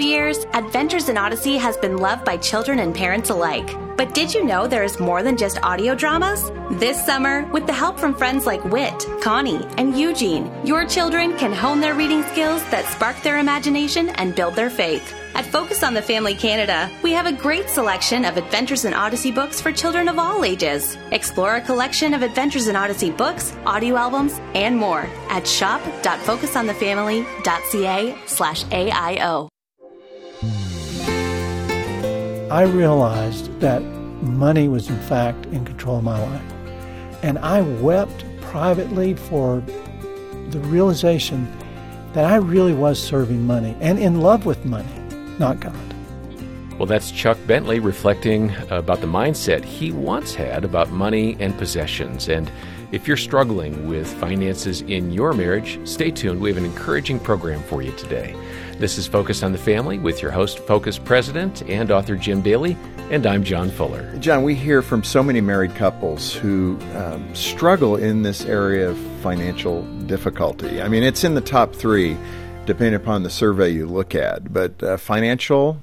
Years, Adventures in Odyssey has been loved by children and parents alike. But did you know there is more than just audio dramas? This summer, with the help from friends like Whit, Connie, and Eugene, your children can hone their reading skills that spark their imagination and build their faith. At Focus on the Family Canada, we have a great selection of Adventures in Odyssey books for children of all ages. Explore a collection of Adventures in Odyssey books, audio albums, and more at shop.focusonthefamily.ca slash AIO. I realized that money was, in fact, in control of my life. And I wept privately for the realization that I really was serving money and in love with money, not God. Well, that's Chuck Bentley reflecting about the mindset he once had about money and possessions. And if you're struggling with finances in your marriage, stay tuned. We have an encouraging program for you today. This is Focus on the Family with your host, Focus President and author Jim Daly, and I'm John Fuller. John, we hear from so many married couples who um, struggle in this area of financial difficulty. I mean, it's in the top three, depending upon the survey you look at, but uh, financial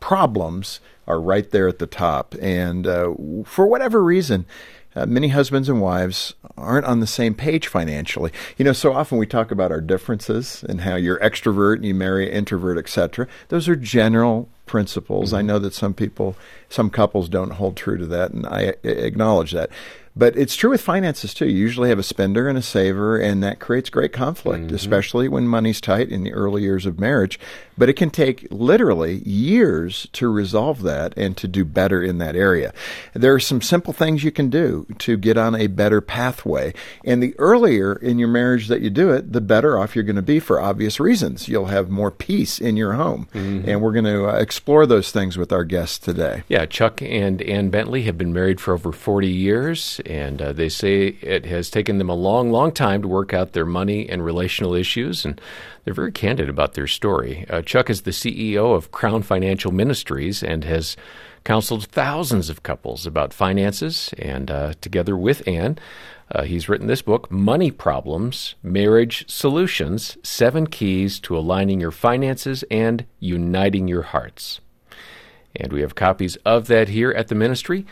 problems are right there at the top. And uh, for whatever reason, uh, many husbands and wives aren't on the same page financially. You know, so often we talk about our differences and how you're extrovert and you marry introvert, etc. Those are general principles. Mm-hmm. I know that some people, some couples don't hold true to that, and I acknowledge that. But it's true with finances too. You usually have a spender and a saver, and that creates great conflict, mm-hmm. especially when money's tight in the early years of marriage. But it can take literally years to resolve that and to do better in that area. There are some simple things you can do to get on a better pathway. And the earlier in your marriage that you do it, the better off you're going to be for obvious reasons. You'll have more peace in your home. Mm-hmm. And we're going to uh, explore those things with our guests today. Yeah, Chuck and Ann Bentley have been married for over 40 years, and uh, they say it has taken them a long, long time to work out their money and relational issues. And they're very candid about their story. Uh, Chuck is the CEO of Crown Financial Ministries and has counseled thousands of couples about finances. And uh, together with Ann, uh, he's written this book, Money Problems Marriage Solutions Seven Keys to Aligning Your Finances and Uniting Your Hearts. And we have copies of that here at the ministry.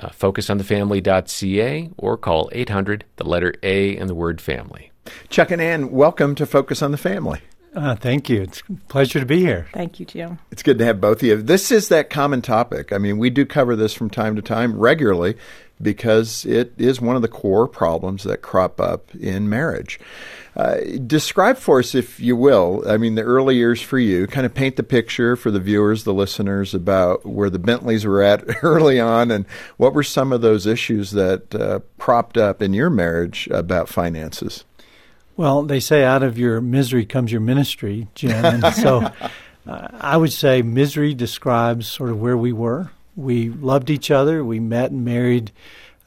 Uh, focusonthefamily.ca or call 800, the letter A, and the word family. Chuck and Ann, welcome to Focus on the Family. Uh, thank you. It's a pleasure to be here. Thank you, Jim. It's good to have both of you. This is that common topic. I mean, we do cover this from time to time regularly because it is one of the core problems that crop up in marriage. Uh, describe for us, if you will, I mean, the early years for you, kind of paint the picture for the viewers, the listeners, about where the Bentleys were at early on and what were some of those issues that uh, propped up in your marriage about finances. Well, they say out of your misery comes your ministry, Jim. And so uh, I would say misery describes sort of where we were. We loved each other. We met and married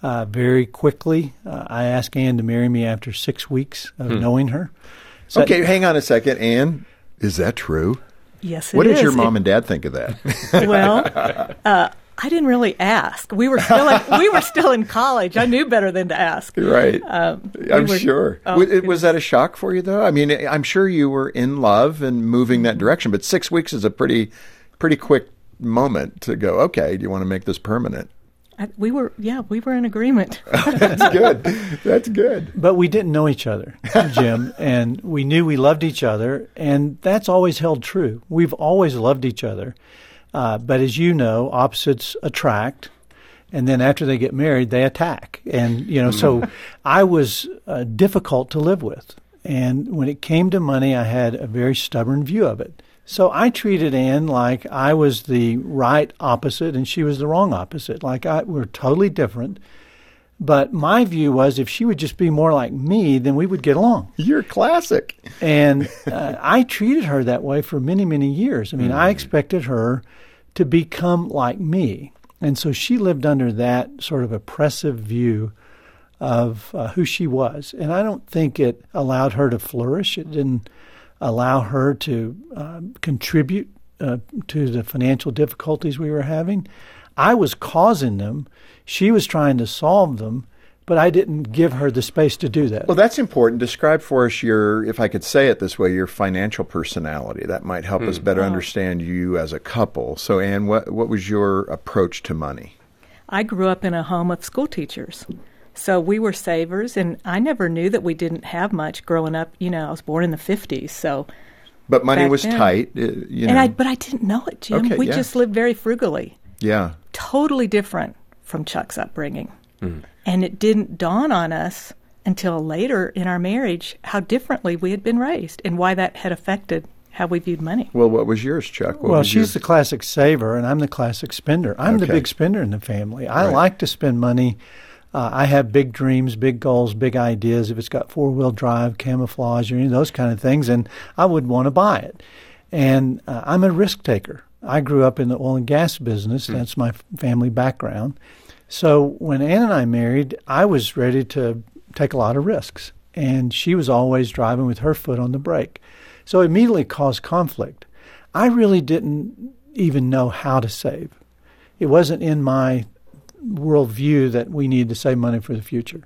uh, very quickly. Uh, I asked Ann to marry me after six weeks of hmm. knowing her. So okay, hang on a second. Ann, is that true? Yes, What did your mom and dad think of that? well, uh, I didn't really ask. We were still in, we were still in college. I knew better than to ask. Right. Um, we I'm were, sure. Oh, was, was, that a shock for you though? I mean, I'm sure you were in love and moving that direction, but six weeks is a pretty pretty quick moment to go. Okay, do you want to make this permanent? I, we were, yeah, we were in agreement. That's good. That's good. But we didn't know each other, Jim, and we knew we loved each other, and that's always held true. We've always loved each other. Uh, but as you know, opposites attract, and then after they get married, they attack. And you know, so mm. I was uh, difficult to live with. And when it came to money, I had a very stubborn view of it. So I treated Ann like I was the right opposite and she was the wrong opposite. Like I, we're totally different. But my view was if she would just be more like me, then we would get along. You're classic. And uh, I treated her that way for many, many years. I mean, mm. I expected her to become like me. And so she lived under that sort of oppressive view of uh, who she was. And I don't think it allowed her to flourish. It didn't allow her to uh, contribute uh, to the financial difficulties we were having. I was causing them. She was trying to solve them but I didn't give her the space to do that. Well, that's important. Describe for us your, if I could say it this way, your financial personality. That might help us better understand you as a couple. So, Ann, what what was your approach to money? I grew up in a home of school teachers. So we were savers, and I never knew that we didn't have much growing up. You know, I was born in the 50s, so. But money was then. tight. uh, You know. And I, but I didn't know it, Jim. Okay, we yeah. just lived very frugally. yeah. Totally different from Chuck's upbringing. Hmm. And it didn't dawn on us until later in our marriage how differently we had been raised and why that had affected how we viewed money. Well, what was yours, Chuck? What well, she's your- the classic saver, and I'm the classic spender. I'm the big spender in the family. I Right. like to spend money. Uh, I have big dreams, big goals, big ideas. If it's got four wheel drive, camouflage, or any of those kind of things, and I would want to buy it. And uh, I'm a risk taker. I grew up in the oil and gas business. Hmm. That's my family background. So when Ann and I married, I was ready to take a lot of risks, and she was always driving with her foot on the brake. So it immediately caused conflict. I really didn't even know how to save. It wasn't in my worldview that we need to save money for the future.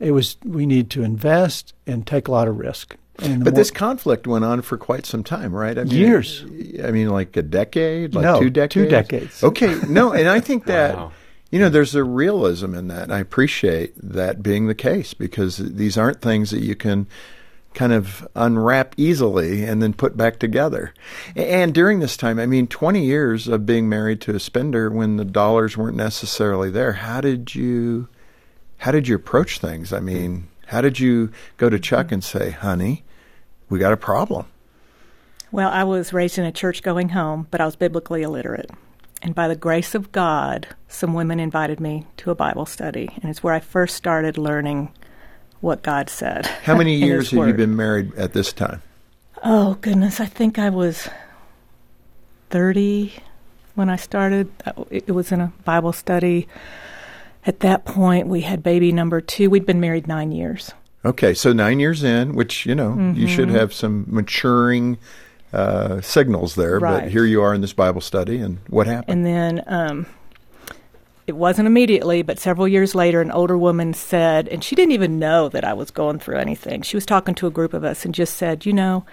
It was we need to invest and take a lot of risk. And But more- this conflict went on for quite some time, right? I mean, Years. I mean, like a decade, like No, two two decades. decades. Okay, no, and I think that Wow. you know there's a realism in that. And I appreciate that being the case because these aren't things that you can kind of unwrap easily and then put back together. And during this time, I mean, 20 years of being married to a spender when the dollars weren't necessarily there. How did you how did you approach things? I mean, how did you go to Chuck and say, "Honey, we got a problem"? Well, I was raised in a church going home, but I was biblically illiterate. And by the grace of God, some women invited me to a Bible study. And it's where I first started learning what God said. How many years have you been married at this time? Oh, goodness. I think I was 30 when I started. It was in a Bible study. At that point, we had baby number two. We'd been married nine years. Okay, so nine years in, which you know you should Mm-hmm. have some maturing uh, signals there. But Right. here you are in this Bible study, and what happened? And then um, it wasn't immediately, but several years later, an older woman said, and she didn't even know that I was going through anything. She was talking to a group of us and just said, You know,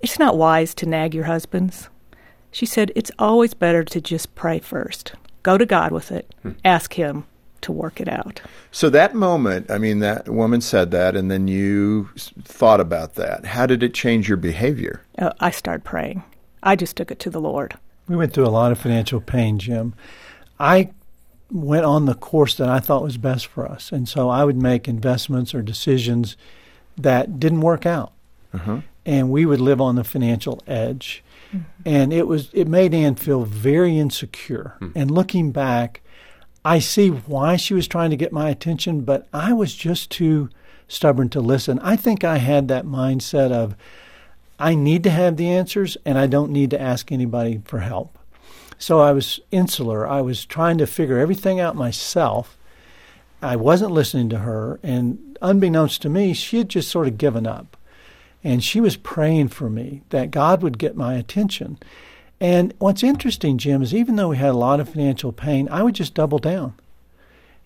it's not wise to nag your husbands. She said, It's always better to just pray first. Go to God with it, ask Him to work it out. so that moment, I mean, that woman said that, and then you thought about that. How did it change your behavior? Uh, I started praying. I just took it to the Lord. We went through a lot of financial pain, Jim. I went on the course that I thought was best for us. And so I would make investments or decisions that didn't work out. Mm-hmm. And we would live on the financial edge. Mm-hmm. And it was it made Ann feel very insecure. Hmm. And looking back, I see why she was trying to get my attention, but I was just too stubborn to listen. I think I had that mindset of I need to have the answers and I don't need to ask anybody for help. So I was insular. I was trying to figure everything out myself. I wasn't listening to her, and unbeknownst to me, she had just sort of given up. And she was praying for me that God would get my attention. And what's interesting, Jim, is even though we had a lot of financial pain, I would just double down.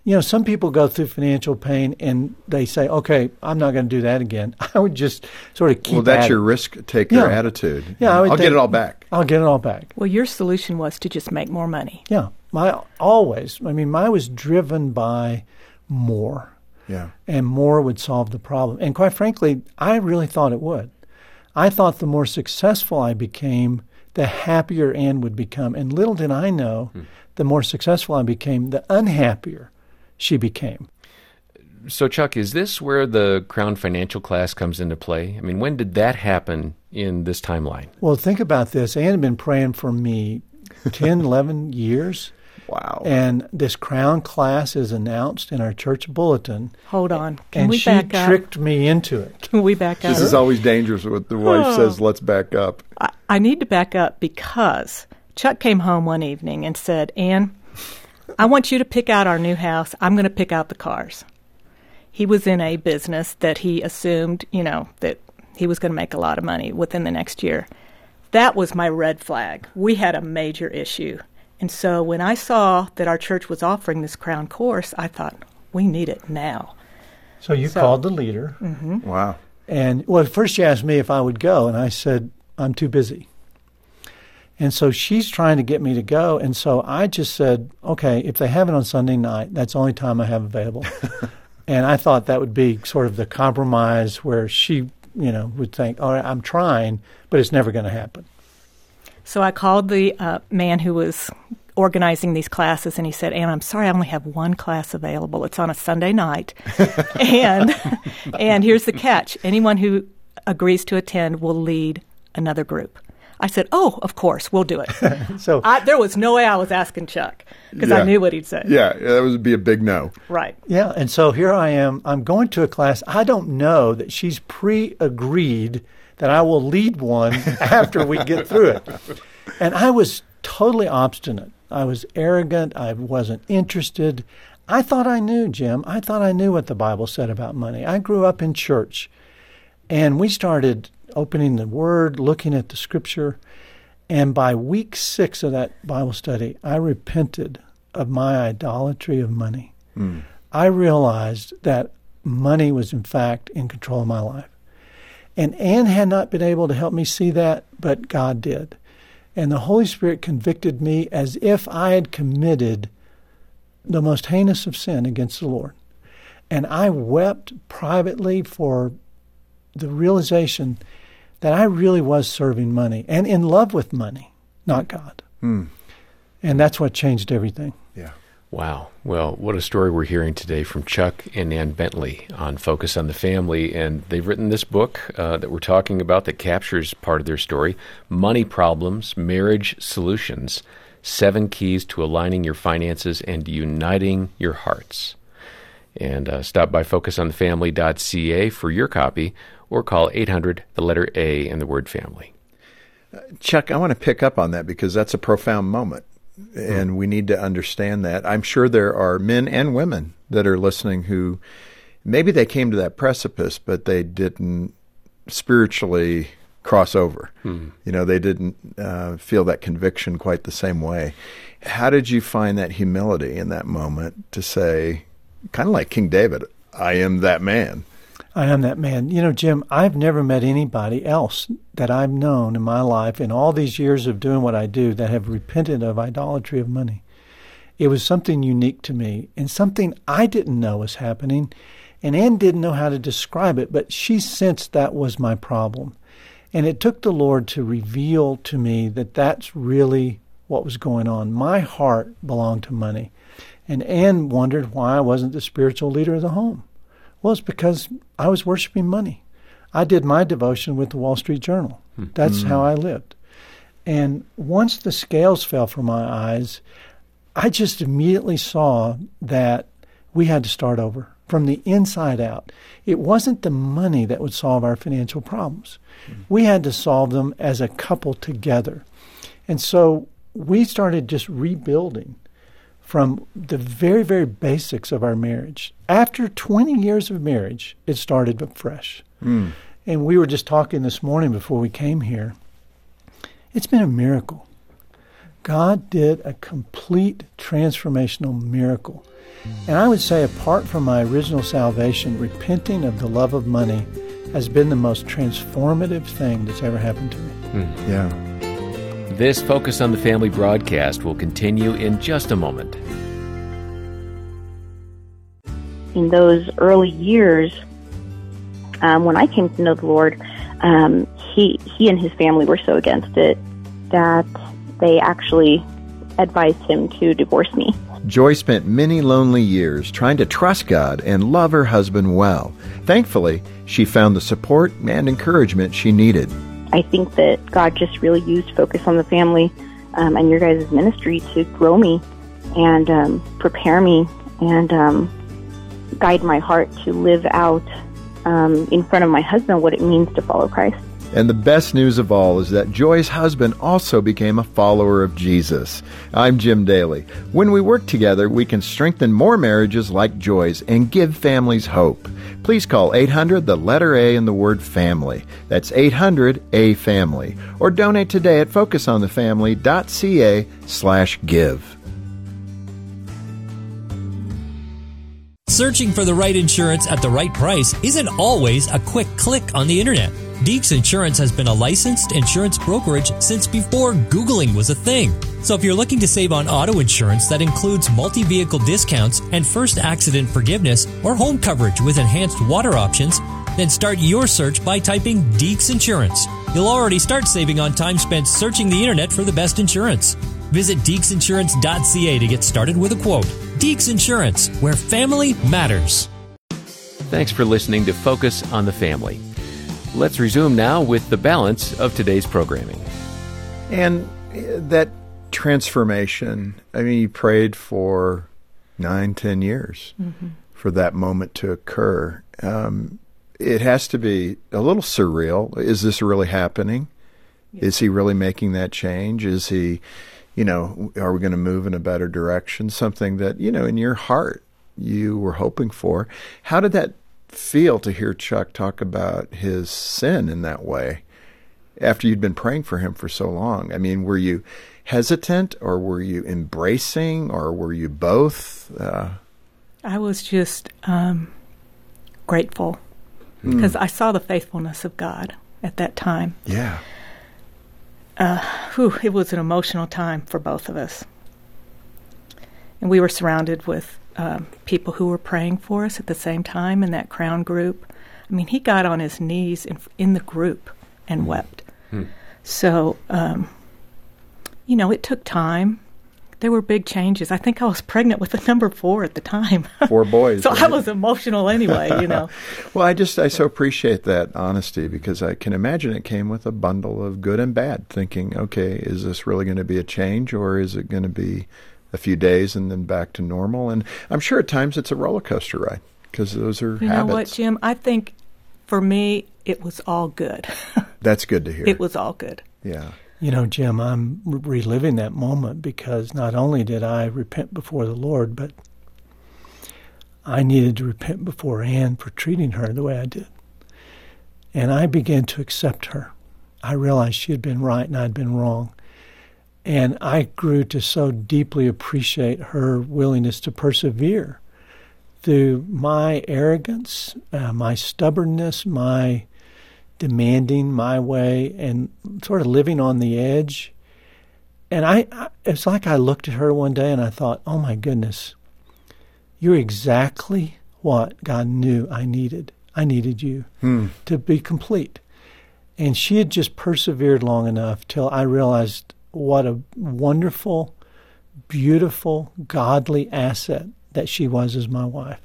You know, some people go through financial pain and they say, okay, I'm not going to do that again. I would just sort of keep well, that's at your it. risk taker Yeah. attitude. Yeah, I would I'll get it all back. I'll get it all back. Well, your solution was to just make more money. Yeah, my always. I mean, I was driven by more, Yeah. and more would solve the problem. And quite frankly, I really thought it would. I thought the more successful I became, the happier Ann would become. And little did I know, the more successful I became, the unhappier she became. So, Chuck, is this where the Crown Financial class comes into play? I mean, when did that happen in this timeline? Well, think about this. Ann had been praying for me 10, 11 years. Wow. And this crown class is announced in our church bulletin. Hold on. Can and we she back up? tricked me into it. Can we back up? this is always dangerous when the wife says, "Let's back up." I, I need to back up because Chuck came home one evening and said, Ann, I want you to pick out our new house. I'm going to pick out the cars. He was in a business that he assumed, you know, that he was going to make a lot of money within the next year. That was my red flag. We had a major issue. And so when I saw that our church was offering this crown course, I thought, We need it now. So you So- called the leader, mm-hmm. Wow. and well, first she asked me if I would go, and I said I'm too busy. And so she's trying to get me to go, and so I just said, okay, if they have it on Sunday night, that's the only time I have available. and I thought that would be sort of the compromise where she, you know, would think, all right, I'm trying, but it's never going to happen. So I called the uh, man who was organizing these classes, and he said, "Ann, I'm sorry, I only have one class available. It's on a Sunday night, and and here's the catch: anyone who agrees to attend will lead another group." I said, "Oh, of course, we'll do it." So I, there was no way I was asking Chuck because Yeah. I knew what he'd say. Yeah, that would be a big no. Right. Yeah, and so here I am. I'm going to a class. I don't know that she's pre agreed that I will lead one after we get through it. And I was totally obstinate. I was arrogant. I wasn't interested. I thought I knew, Jim. I thought I knew what the Bible said about money. I grew up in church. And we started opening the Word, looking at the Scripture. And by week six of that Bible study, I repented of my idolatry of money. Hmm. I realized that money was, in fact, in control of my life. And Ann had not been able to help me see that, but God did. And the Holy Spirit convicted me as if I had committed the most heinous of sin against the Lord. And I wept privately for the realization that I really was serving money and in love with money, not God. And that's what changed everything. Yeah. Wow. Well, what a story we're hearing today from Chuck and Ann Bentley on Focus on the Family. And they've written this book uh, that we're talking about that captures part of their story Money Problems, Marriage Solutions Seven Keys to Aligning Your Finances and Uniting Your Hearts. And uh, stop by focusonthefamily.ca for your copy or call 800 the letter A in the word family. Chuck, I want to pick up on that because that's a profound moment. And we need to understand that. I'm sure there are men and women that are listening who maybe they came to that precipice, but they didn't spiritually cross over. You know, they didn't uh, feel that conviction quite the same way. How did you find that humility in that moment to say, kind of like King David, I am that man? I am that man. You know, Jim, I've never met anybody else that I've known in my life in all these years of doing what I do that have repented of idolatry of money. It was something unique to me and something I didn't know was happening. And Ann didn't know how to describe it, but she sensed that was my problem. And it took the Lord to reveal to me that that's really what was going on. My heart belonged to money. And Ann wondered why I wasn't the spiritual leader of the home. Well, it's because I was worshiping money. I did my devotion with the Wall Street Journal. Hmm. That's hmm. how I lived. And once the scales fell from my eyes, I just immediately saw that we had to start over from the inside out. It wasn't the money that would solve our financial problems. Hmm. We had to solve them as a couple together. And so we started just rebuilding from the very, very basics of our marriage. After 20 years of marriage, it started afresh. Hmm. And we were just talking this morning before we came here. It's been a miracle. God did a complete transformational miracle. And I would say, apart from my original salvation, repenting of the love of money has been the most transformative thing that's ever happened to me. Hmm. Yeah. This Focus on the Family broadcast will continue in just a moment. in those early years, um, when I came to know the Lord, um, he he and his family were so against it that they actually advised him to divorce me. Joy spent many lonely years trying to trust God and love her husband well. Thankfully, she found the support and encouragement she needed. I think that God just really used Focus on the Family um, and your guys' ministry to grow me and um, prepare me and um, guide my heart to live out um, in front of my husband what it means to follow Christ. And the best news of all is that Joy's husband also became a follower of Jesus. I'm Jim Daly. When we work together, we can strengthen more marriages like Joy's and give families hope. Please call 800 the letter A in the word family. That's 800 A family. Or donate today at focusonthefamily.ca slash give. Searching for the right insurance at the right price isn't always a quick click on the internet. Deeks Insurance has been a licensed insurance brokerage since before Googling was a thing. So if you're looking to save on auto insurance that includes multi vehicle discounts and first accident forgiveness or home coverage with enhanced water options, then start your search by typing Deeks Insurance. You'll already start saving on time spent searching the internet for the best insurance. Visit deeksinsurance.ca to get started with a quote. Deeks Insurance, where family matters. Thanks for listening to Focus on the Family. Let's resume now with the balance of today's programming. And uh, that transformation, I mean, you prayed for nine, ten years mm-hmm. for that moment to occur. Um, it has to be a little surreal. Is this really happening? Yeah. Is he really making that change? Is he, you know, are we going to move in a better direction? Something that, you know, in your heart you were hoping for. How did that feel to hear Chuck talk about his sin in that way after you'd been praying for him for so long? I mean, were you hesitant or were you embracing or were you both? Uh, I was just um, grateful because mm. I saw the faithfulness of God at that time. Yeah. Uh, whew, it was an emotional time for both of us. And we were surrounded with um, people who were praying for us at the same time in that crown group. I mean, he got on his knees in, in the group and mm. wept. Mm. So, um, you know, it took time there were big changes. I think I was pregnant with the number four at the time. Four boys. so right? I was emotional anyway, you know. well, I just I so appreciate that honesty because I can imagine it came with a bundle of good and bad. Thinking, okay, is this really going to be a change, or is it going to be a few days and then back to normal? And I'm sure at times it's a roller coaster ride because those are you habits. know what, Jim? I think for me it was all good. That's good to hear. It was all good. Yeah. You know, Jim, I'm reliving that moment because not only did I repent before the Lord, but I needed to repent before Ann for treating her the way I did. And I began to accept her. I realized she had been right and I'd been wrong. And I grew to so deeply appreciate her willingness to persevere through my arrogance, uh, my stubbornness, my demanding my way and sort of living on the edge. And I, I, it's like I looked at her one day and I thought, oh my goodness, you're exactly what God knew I needed. I needed you hmm. to be complete. And she had just persevered long enough till I realized what a wonderful, beautiful, godly asset that she was as my wife.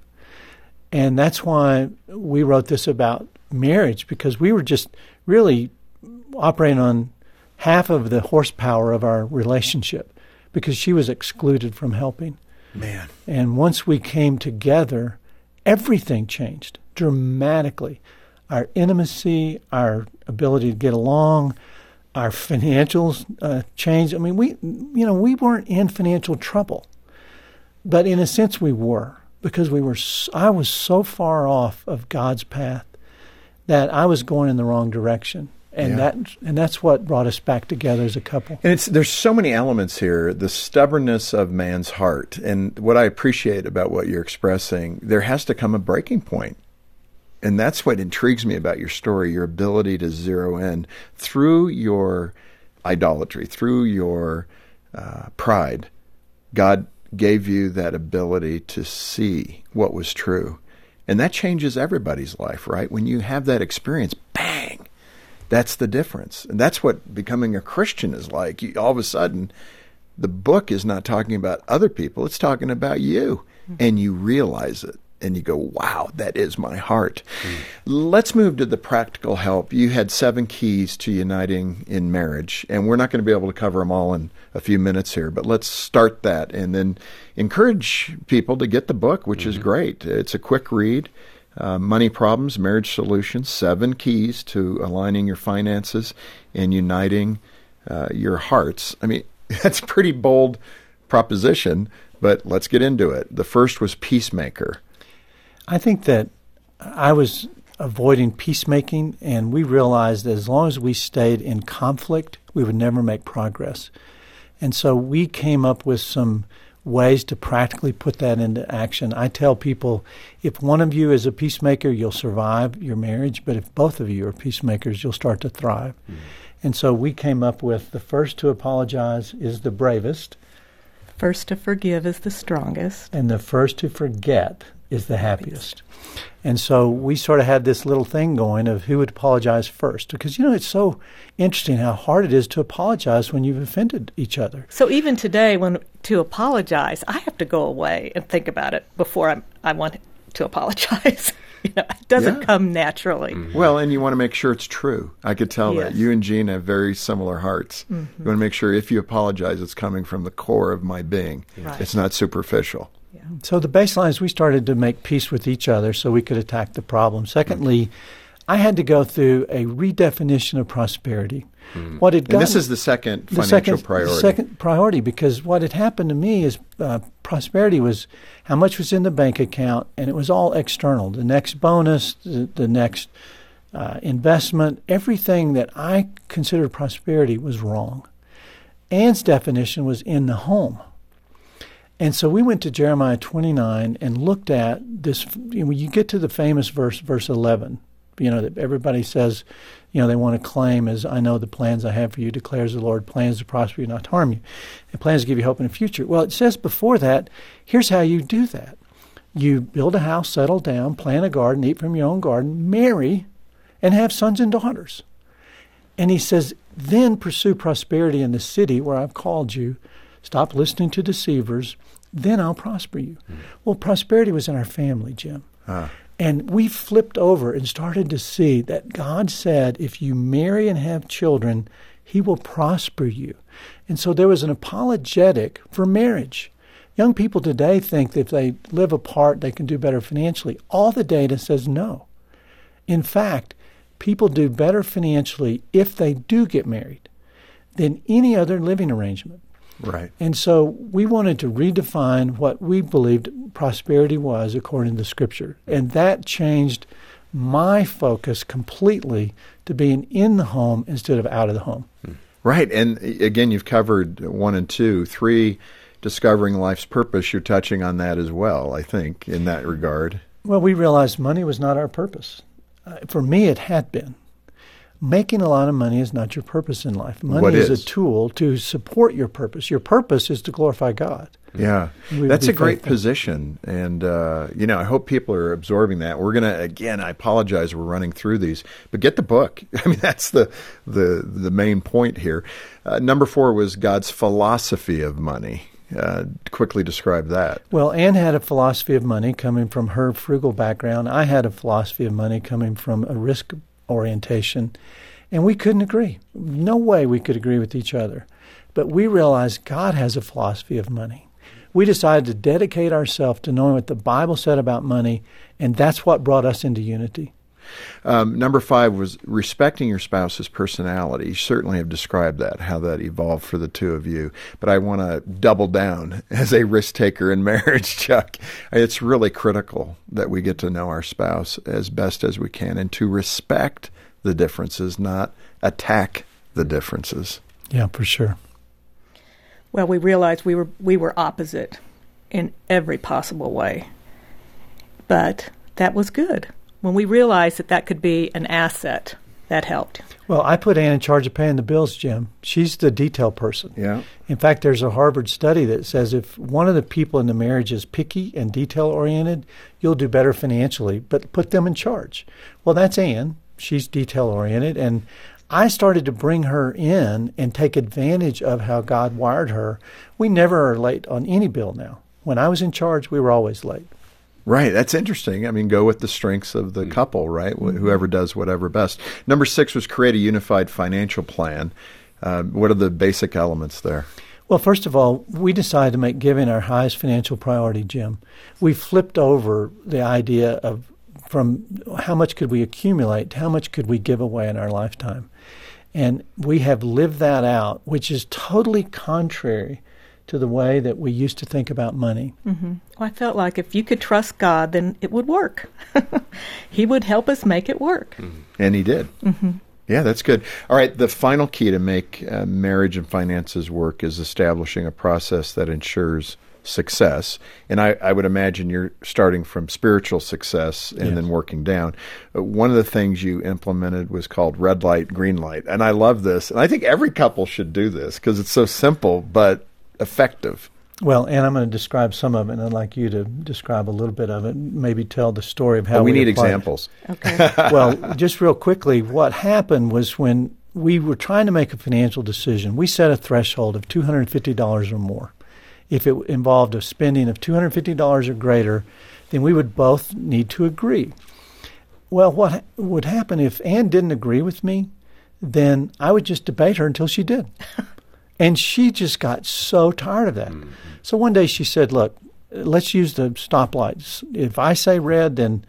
And that's why we wrote this about marriage because we were just really operating on half of the horsepower of our relationship because she was excluded from helping. Man. And once we came together, everything changed dramatically. Our intimacy, our ability to get along, our financials uh, changed. I mean, we, you know, we weren't in financial trouble, but in a sense we were because we were. I was so far off of God's path that I was going in the wrong direction. And yeah. that and that's what brought us back together as a couple. And it's there's so many elements here, the stubbornness of man's heart. And what I appreciate about what you're expressing, there has to come a breaking point. And that's what intrigues me about your story, your ability to zero in through your idolatry, through your uh, pride. God gave you that ability to see what was true and that changes everybody's life, right? When you have that experience, bang, that's the difference. And that's what becoming a Christian is like. You, all of a sudden, the book is not talking about other people, it's talking about you. Mm-hmm. And you realize it and you go, wow, that is my heart. Mm. Let's move to the practical help. You had seven keys to uniting in marriage, and we're not going to be able to cover them all in a few minutes here, but let's start that and then encourage people to get the book, which mm-hmm. is great. It's a quick read. Uh, money problems, marriage solutions, seven keys to aligning your finances and uniting uh, your hearts. I mean, that's a pretty bold proposition, but let's get into it. The first was peacemaker. I think that I was avoiding peacemaking, and we realized that as long as we stayed in conflict, we would never make progress. And so we came up with some ways to practically put that into action. I tell people if one of you is a peacemaker, you'll survive your marriage, but if both of you are peacemakers, you'll start to thrive. Mm. And so we came up with the first to apologize is the bravest. First to forgive is the strongest. And the first to forget is the happiest. And so we sort of had this little thing going of who would apologize first. Because, you know, it's so interesting how hard it is to apologize when you've offended each other. So even today, when to apologize, I have to go away and think about it before I'm, I want to apologize. you know, it doesn't yeah. come naturally. Mm-hmm. Well, and you want to make sure it's true. I could tell yes. that you and Jean have very similar hearts. Mm-hmm. You want to make sure if you apologize, it's coming from the core of my being. Right. It's not superficial. Yeah. So the baseline is we started to make peace with each other so we could attack the problem. Secondly, I had to go through a redefinition of prosperity. Mm. What had gotten, this is the second financial the second, priority. second priority because what had happened to me is uh, prosperity was how much was in the bank account, and it was all external. The next bonus, the, the next uh, investment, everything that I considered prosperity was wrong. Ann's definition was in the home. And so we went to Jeremiah 29 and looked at this. You, know, you get to the famous verse, verse 11, you know, that everybody says, you know, they want to claim as I know the plans I have for you, declares the Lord, plans to prosper you, not to harm you, and plans to give you hope in the future. Well, it says before that, here's how you do that. You build a house, settle down, plant a garden, eat from your own garden, marry, and have sons and daughters. And he says, then pursue prosperity in the city where I've called you. Stop listening to deceivers. Then I'll prosper you. Mm. Well, prosperity was in our family, Jim. And we flipped over and started to see that God said, if you marry and have children, He will prosper you. And so there was an apologetic for marriage. Young people today think that if they live apart, they can do better financially. All the data says no. In fact, people do better financially if they do get married than any other living arrangement. Right. And so we wanted to redefine what we believed prosperity was according to Scripture. And that changed my focus completely to being in the home instead of out of the home. Right. And again, you've covered one and two. Three, discovering life's purpose. You're touching on that as well, I think, in that regard. Well, we realized money was not our purpose. Uh, for me, it had been making a lot of money is not your purpose in life. Money is? is? a tool to support your purpose. Your purpose is to glorify God. Yeah, that's a great faithful. position, and uh, you know I hope people are absorbing that. We're gonna again. I apologize. We're running through these, but get the book. I mean that's the the the main point here. Uh, number four was God's philosophy of money. Uh, quickly describe that. Well, Ann had a philosophy of money coming from her frugal background. I had a philosophy of money coming from a risk orientation, and we couldn't agree. No way we could agree with each other. But we realized God has a philosophy of money. We decided to dedicate ourselves to knowing what the Bible said about money, and that's what brought us into unity. Um, number five was respecting your spouse's personality. You certainly have described that, how that evolved for the two of you. But I want to double down as a risk taker in marriage, Chuck. It's really critical that we get to know our spouse as best as we can and to respect the differences, not attack the differences. Yeah, for sure. Well, we realized we were we were opposite in every possible way. But that was good when we realized that that could be an asset, that helped. Well, I put Ann in charge of paying the bills, Jim. She's the detail person. Yeah. In fact, there's a Harvard study that says if one of the people in the marriage is picky and detail oriented, you'll do better financially, but put them in charge. Well, that's Ann. She's detail oriented. And I started to bring her in and take advantage of how God wired her. We never are late on any bill now. When I was in charge, we were always late. Right. That's interesting. I mean, go with the strengths of the mm-hmm. couple, right? Mm-hmm. Whoever does whatever best. Number six was create a unified financial plan. Uh, what are the basic elements there? Well, first of all, we decided to make giving our highest financial priority, Jim. We flipped over the idea of from how much could we accumulate to how much could we give away in our lifetime. And we have lived that out, which is totally contrary to the way that we used to think about money. Mm-hmm. Well, I felt like if you could trust God, then it would work. he would help us make it work. Mm-hmm. And He did. Mm-hmm. Yeah, that's good. All right, the final key to make uh, marriage and finances work is establishing a process that ensures success. And I, I would imagine you're starting from spiritual success and Yes. then working down. Uh, One of the things you implemented was called red light, green light. And I love this. And I think every couple should do this because it's so simple but effective. Well, and I'm going to describe some of it, and I'd like you to describe a little bit of it. Maybe tell the story of how Oh, we need apply it. examples. Okay. well, just real quickly, what happened was when we were trying to make a financial decision, we set a threshold of $250 or more. If it involved a spending of $250 or greater, then we would both need to agree. Well, what would happen if Ann didn't agree with me? Then I would just debate her until she did. and she just got so tired of that. Mm-hmm. So one day she said, Look, let's use the stoplights. If I say red, then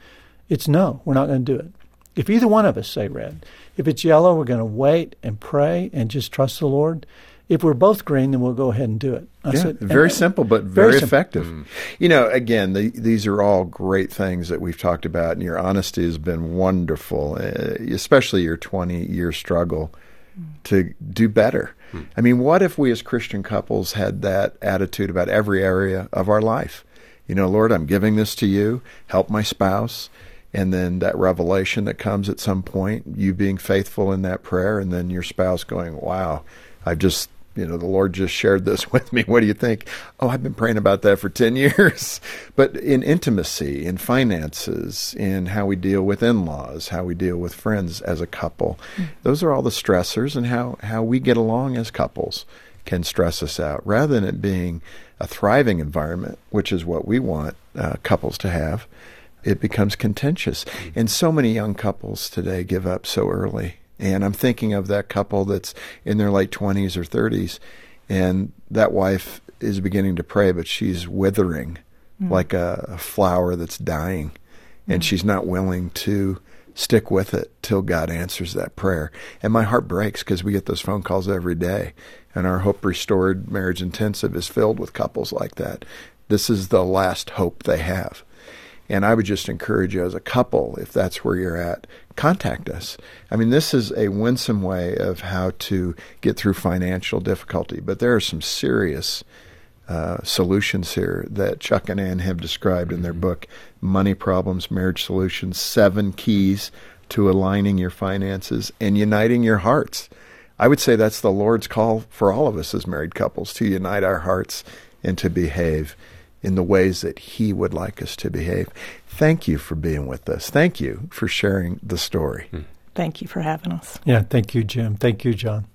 it's no, we're not going to do it. If either one of us say red, if it's yellow, we're going to wait and pray and just trust the Lord. If we're both green, then we'll go ahead and do it. I Yeah, said- very and- simple, but very very, simple. effective. Mm-hmm. You know, again, the, these are all great things that we've talked about, and your honesty has been wonderful, uh, especially your 20 year struggle mm. to do better. I mean, what if we as Christian couples had that attitude about every area of our life? You know, Lord, I'm giving this to you, help my spouse. And then that revelation that comes at some point, you being faithful in that prayer, and then your spouse going, Wow, I've just you know, the Lord just shared this with me. What do you think? Oh, I've been praying about that for 10 years. But in intimacy, in finances, in how we deal with in laws, how we deal with friends as a couple, those are all the stressors, and how, how we get along as couples can stress us out rather than it being a thriving environment, which is what we want uh, couples to have. It becomes contentious. And so many young couples today give up so early. And I'm thinking of that couple that's in their late 20s or 30s, and that wife is beginning to pray, but she's withering hmm. like a, a flower that's dying, and hmm. she's not willing to stick with it till God answers that prayer. And my heart breaks because we get those phone calls every day, and our Hope Restored Marriage Intensive is filled with couples like that. This is the last hope they have. And I would just encourage you as a couple, if that's where you're at, contact us. I mean, this is a winsome way of how to get through financial difficulty, but there are some serious uh, solutions here that Chuck and Ann have described in their book, Money Problems, Marriage Solutions Seven Keys to Aligning Your Finances and Uniting Your Hearts. I would say that's the Lord's call for all of us as married couples to unite our hearts and to behave in the ways that He would like us to behave. Thank you for being with us. Thank you for sharing the story. Thank you for having us. Yeah, thank you, Jim. Thank you, John.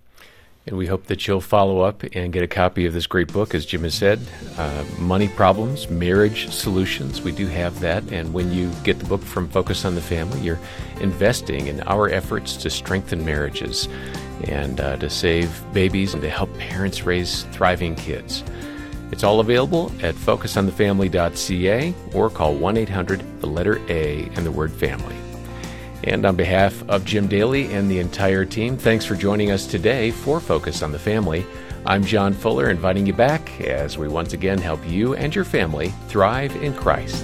And we hope that you'll follow up and get a copy of this great book, as Jim has said uh, Money Problems, Marriage Solutions. We do have that. And when you get the book from Focus on the Family, you're investing in our efforts to strengthen marriages and uh, to save babies and to help parents raise thriving kids. It's all available at focusonthefamily.ca or call 1 800 the letter A and the word family. And on behalf of Jim Daly and the entire team, thanks for joining us today for Focus on the Family. I'm John Fuller, inviting you back as we once again help you and your family thrive in Christ.